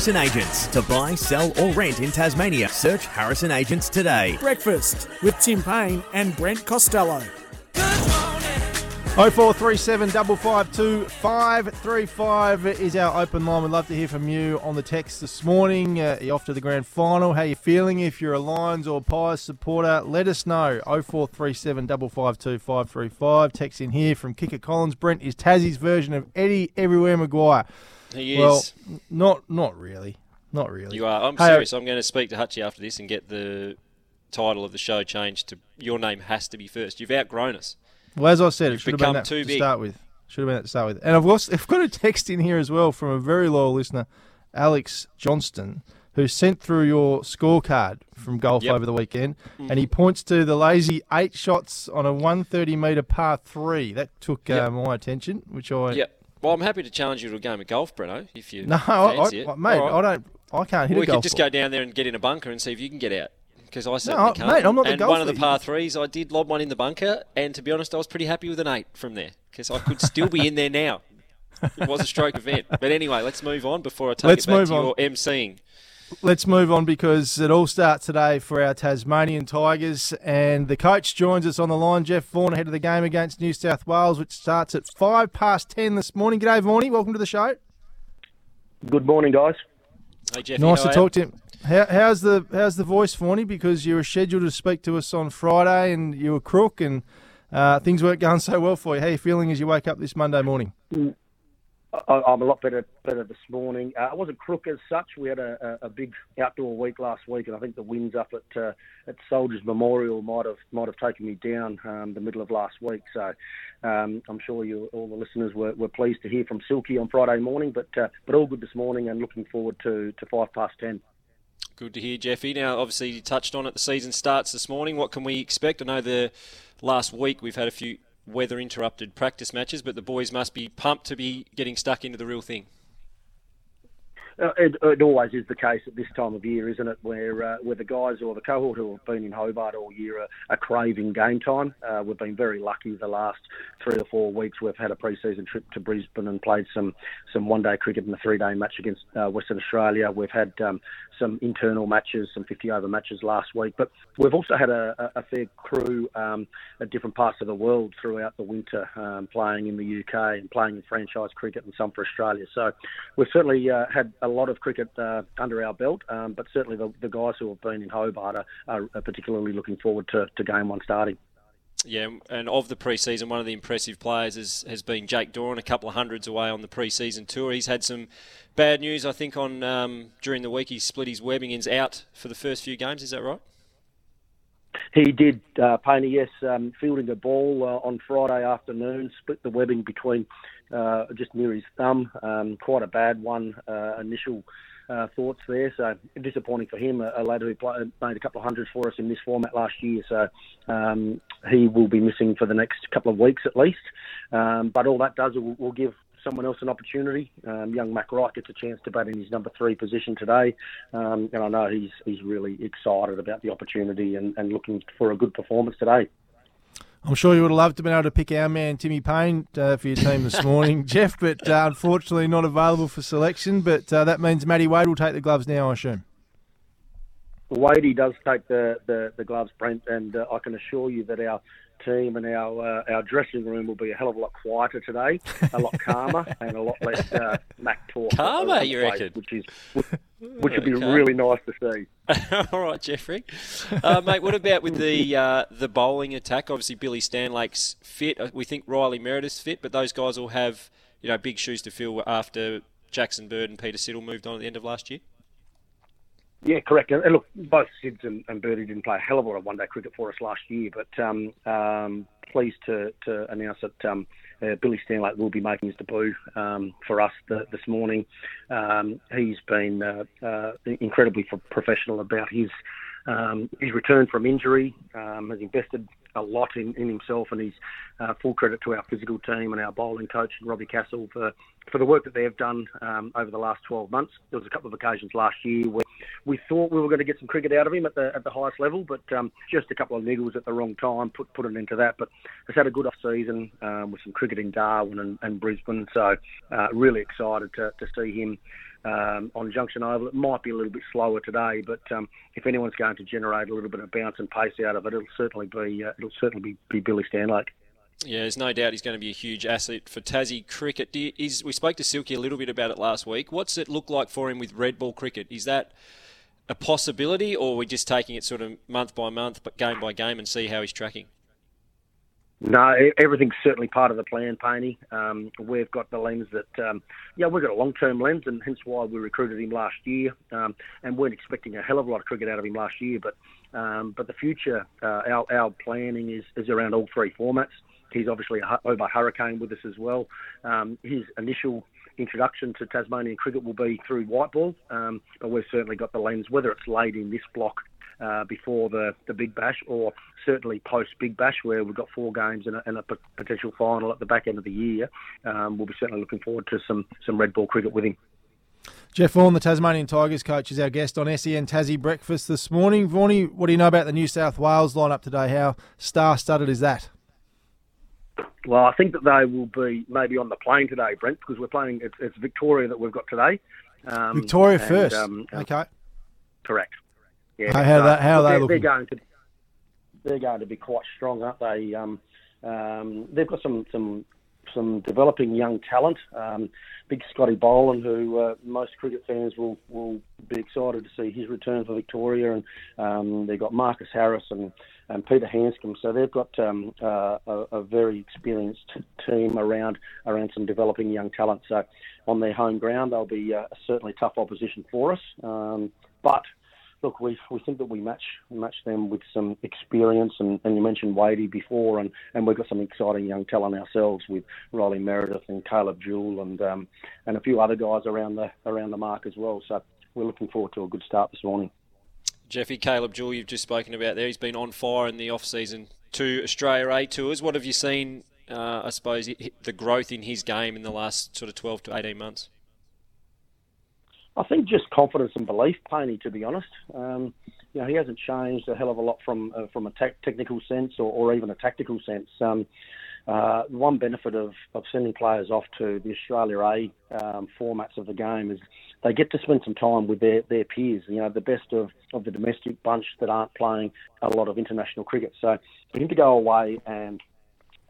Harrison Agents. To buy, sell, or rent in Tasmania, search Harrison Agents today. Breakfast with Tim Payne and Brent Costello. 0437 552 535 is our open line. We'd love to hear from you on the text this morning. Uh, you're off to the grand final. How you feeling? If you're a Lions or Pies supporter, let us know. 0437 552 535. Text in here from Kicker Collins. Brent is Tassie's version of Eddie Everywhere Maguire. He Well, is. not not really. Not really. you are. I'm Hey, serious. I'm going to speak to Hutchie after this and get the title of the show changed to "Your name has to be first. You've outgrown us. Well, as I said, it should have been that to big. start with. Should have been that to start with. And I've also I've got a text in here as well from a very loyal listener, Alex Johnston, who sent through your scorecard from golf Yep. over the weekend, and he points to the lazy eight shots on a 130 metre par three. That took uh, my attention, which I Yep. Well, I'm happy to challenge you to a game of golf, Breno, if you no, I, I, mate, right. I don't, I can't hit we a golf We could just ball. go down there and get in a bunker and see if you can get out. Because I certainly I- can't. mate, I'm not the and one of the par threes, I did lob one in the bunker, and to be honest, I was pretty happy with an eight from there because I could still be in there now. It was a stroke event. But anyway, let's move on before I take Let's it back move to on. your emceeing. Let's move on because it all starts today for our Tasmanian Tigers, and the coach joins us on the line. Jeff Vaughan ahead of the game against New South Wales, which starts at five past ten this morning. G'day, Vaughany. Welcome to the show. Good morning, guys. Hey, Jeffy, nice how to are talk to him. How, how's the how's the voice, Vaughany? Because you were scheduled to speak to us on Friday, and you were crook, and uh, things weren't going so well for you. How are you feeling as you wake up this Monday morning? I, I'm a lot better better this morning. Uh, I wasn't crook as such. We had a, a, a big outdoor week last week, and I think the winds up at uh, at Soldiers Memorial might have might have taken me down um, the middle of last week. So um, I'm sure you all the listeners were, were pleased to hear from Silky on Friday morning. But uh, but all good this morning, and looking forward to, to five past ten. Good to hear, Jeffy. Now, obviously, you touched on it. The season starts this morning. What can we expect? I know the last week we've had a few weather interrupted practice matches, but the boys must be pumped to be getting stuck into the real thing. Uh, it, it always is the case at this time of year, isn't it? Where uh, where the guys or the cohort who have been in Hobart all year are, are craving game time. Uh, we've been very lucky the last three or four weeks. We've had a pre-season trip to Brisbane and played some some one-day cricket in a three-day match against uh, Western Australia. We've had um, some internal matches, some 50-over matches last week, but we've also had a, a fair crew um, at different parts of the world throughout the winter, um, playing in the UK and playing in franchise cricket and some for Australia. So we've certainly uh, had a lot of cricket uh, under our belt, um, but certainly the, the guys who have been in Hobart are, are, particularly looking forward to, to game one starting. Yeah, and of the pre-season, one of the impressive players has, has been Jake Doran, a couple of hundreds away on the pre-season tour. He's had some bad news, I think, on um, during the week. He split his webbing and's out for the first few games. Is that right? He did, uh, Painter, yes, um, fielding a ball uh, on Friday afternoon, split the webbing between uh, just near his thumb. Um, quite a bad one, uh, initial uh, thoughts there. So disappointing for him, a, a lad who play, made a couple of hundreds for us in this format last year. So um, he will be missing for the next couple of weeks at least. Um, but all that does will, will give someone else an opportunity. Um, young Mac Wright gets a chance to bat in his number three position today, um, and I know he's he's really excited about the opportunity and, and looking for a good performance today. I'm sure you would have loved to have been able to pick our man Timmy Payne uh, for your team this morning, Jeff, but uh, unfortunately not available for selection. But uh, that means Matty Wade will take the gloves now, I assume. Wadey does take the, the, the gloves, Brent, and uh, I can assure you that our team and our uh, our dressing room will be a hell of a lot quieter today, a lot calmer, and a lot less uh, Mac talk. Calmer, you place, reckon? Which is which would be really nice to see. All right, Jeffrey. Uh, mate, what about with the uh, the bowling attack? Obviously, Billy Stanlake's fit. Uh, We think Riley Meredith's fit, but those guys will have you know big shoes to fill after Jackson Bird and Peter Siddle moved on at the end of last year. Yeah, correct. And look, both Sids and, and Birdie didn't play a hell of a lot of one-day cricket for us last year, but um, um, pleased to, to announce that um, uh, Billy Stanlake will be making his debut um, for us the, this morning. Um, he's been uh, uh, incredibly professional about his um, his return from injury. Um has invested a lot in, in himself, and he's uh, full credit to our physical team and our bowling coach and Robbie Castle for, for the work that they've done um, over the last 12 months. There was a couple of occasions last year where we thought we were going to get some cricket out of him at the at the highest level, but um, just a couple of niggles at the wrong time put put it into that. But has had a good off season um, with some cricket in Darwin and, and Brisbane, so uh, really excited to, to see him um, on Junction Oval. It might be a little bit slower today, but um, if anyone's going to generate a little bit of bounce and pace out of it, it'll certainly be uh, it'll certainly be, be Billy Stanlake. Yeah, there's no doubt he's going to be a huge asset for Tassie cricket. You, is, we spoke to Silky a little bit about it last week. What's it look like for him with red ball cricket? Is that a possibility, or are we just taking it sort of month by month, but game by game, and see how he's tracking? No, everything's certainly part of the plan, Painey. Um, we've got the lens that, um, yeah, we've got a long-term lens, and hence why we recruited him last year, um, and weren't expecting a hell of a lot of cricket out of him last year. But, um, but the future, uh, our, our planning is, is around all three formats. He's obviously over Hurricane with us as well. Um, his initial introduction to Tasmanian cricket will be through white ball, um, but we've certainly got the lens, whether it's laid in this block uh, before the, the Big Bash, or certainly post Big Bash, where we've got four games and a, and a p- potential final at the back end of the year. Um, we'll be certainly looking forward to some, some red ball cricket with him. Jeff Vaughan, the Tasmanian Tigers coach, is our guest on SEN Tassie Breakfast this morning. Vaughnie, what do you know about the New South Wales lineup today? How star-studded is that? Well, I think that they will be maybe on the plane today, Brent, because we're playing. It's, it's Victoria that we've got today. Um, Victoria and, first. Um, okay. Correct. Yeah. How, how, that, how are they they're, looking? They're going to they're going to be quite strong, aren't they? Um, um, they've got some some some developing young talent. Um, big Scotty Boland, who uh, most cricket fans will will be excited to see his return for Victoria, and um, they've got Marcus Harris and, and Peter Handscomb. So they've got um, uh, a, a, very experienced team around around some developing young talent. So on their home ground, they'll be uh, certainly tough opposition for us. Um, but look, we we think that we match match them with some experience, and, and you mentioned Wadey before, and, and we've got some exciting young talent ourselves with Riley Meredith and Caleb Jewell and um, and a few other guys around the around the mark as well. So we're looking forward to a good start this morning. Jeffy Caleb Jewell, you've just spoken about there. He's been on fire in the off season. to Australia A tours. What have you seen? Uh, I suppose the growth in his game in the last sort of 12 to 18 months. I think just confidence and belief, Painey. To be honest, um, you know, he hasn't changed a hell of a lot from uh, from a te- technical sense or, or, even a tactical sense. Um, uh, one benefit of, of sending players off to the Australia A um, formats of the game is they get to spend some time with their, their peers, you know, the best of, of the domestic bunch that aren't playing a lot of international cricket. So for him to go away and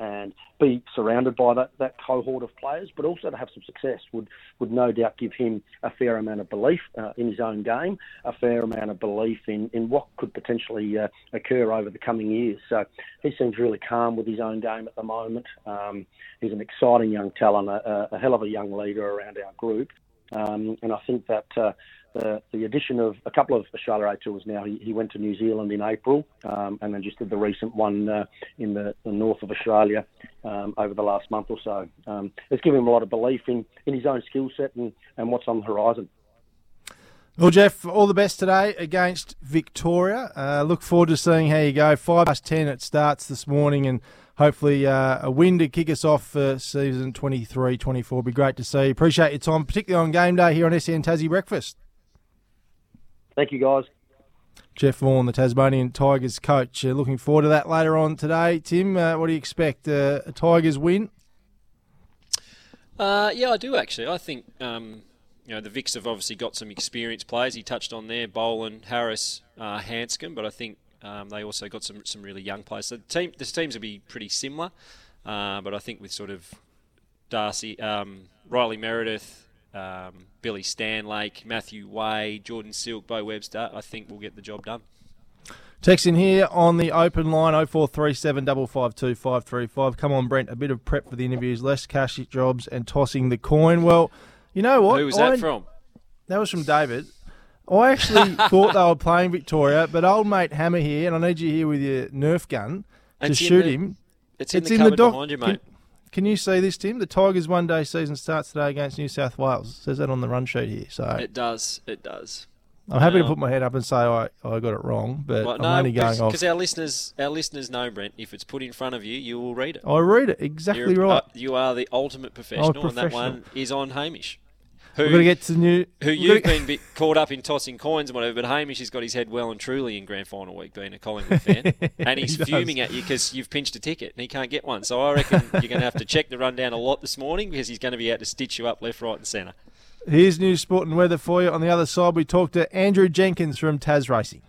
and be surrounded by that, that cohort of players, but also to have some success would, would no doubt give him a fair amount of belief uh, in his own game, a fair amount of belief in, in what could potentially uh, occur over the coming years. So he seems really calm with his own game at the moment. Um, he's an exciting young talent, a, a, hell of a young leader around our group. Um, and I think that uh, the, the addition of a couple of Australia A tours now. He, he went to New Zealand in April um, and then just did the recent one uh, in the, the, north of Australia um, over the last month or so. Um, it's given him a lot of belief in, in his own skill set and, and what's on the horizon. Well, Jeff, all the best today against Victoria. Uh, look forward to seeing how you go. Five past ten it starts this morning, and hopefully uh, a win to kick us off for season 23-24. Be great to see. Appreciate your time, particularly on game day here on SEN Tassie Breakfast. Thank you, guys. Jeff Vaughan, the Tasmanian Tigers coach. Uh, looking forward to that later on today. Tim, uh, what do you expect? Uh, a Tigers win? Uh, yeah, I do actually. I think um, you know the Vics have obviously got some experienced players. He touched on there, Boland, Harris, uh, Handscomb, but I think um, they also got some some really young players. So the team, the teams will be pretty similar, uh, but I think with sort of Darcy, um, Riley Meredith, um, Billy Stanlake, Matthew Wade, Jordan Silk, Beau Webster, I think we'll get the job done. Text in here on the open line 0437 552 535. Come on, Brent, a bit of prep for the interviews, less cash jobs and tossing the coin. Well, you know what? Who was that I, from? That was from David. I actually thought they were playing Victoria, but old mate Hammer here, and I need you here with your Nerf gun to It's shoot the- him. It's in It's the in the cupboard doc- behind you, mate. Can you see this, Tim? The Tigers' one-day season starts today against New South Wales. It says that on the run sheet here. So It does. It does. I'm happy to put my head up and say I, I got it wrong, but Well, I'm no, only going off. because our listeners, our listeners know, Brent. If it's put in front of you, you will read it. I read it exactly You're- right. uh, you are the ultimate professional, and that one is on Hamish. We're Who, going to get to the new. who you've been bit caught up in tossing coins and whatever, but Hamish has got his head well and truly in grand final week, being a Collingwood fan, and he's He fuming at you because you've pinched a ticket and he can't get one. So I reckon you're going to have to check the rundown a lot this morning because he's going to be out to stitch you up left, right, and centre. Here's news, sport, and weather for you. On the other side, we talked to Andrew Jenkins from Tasracing.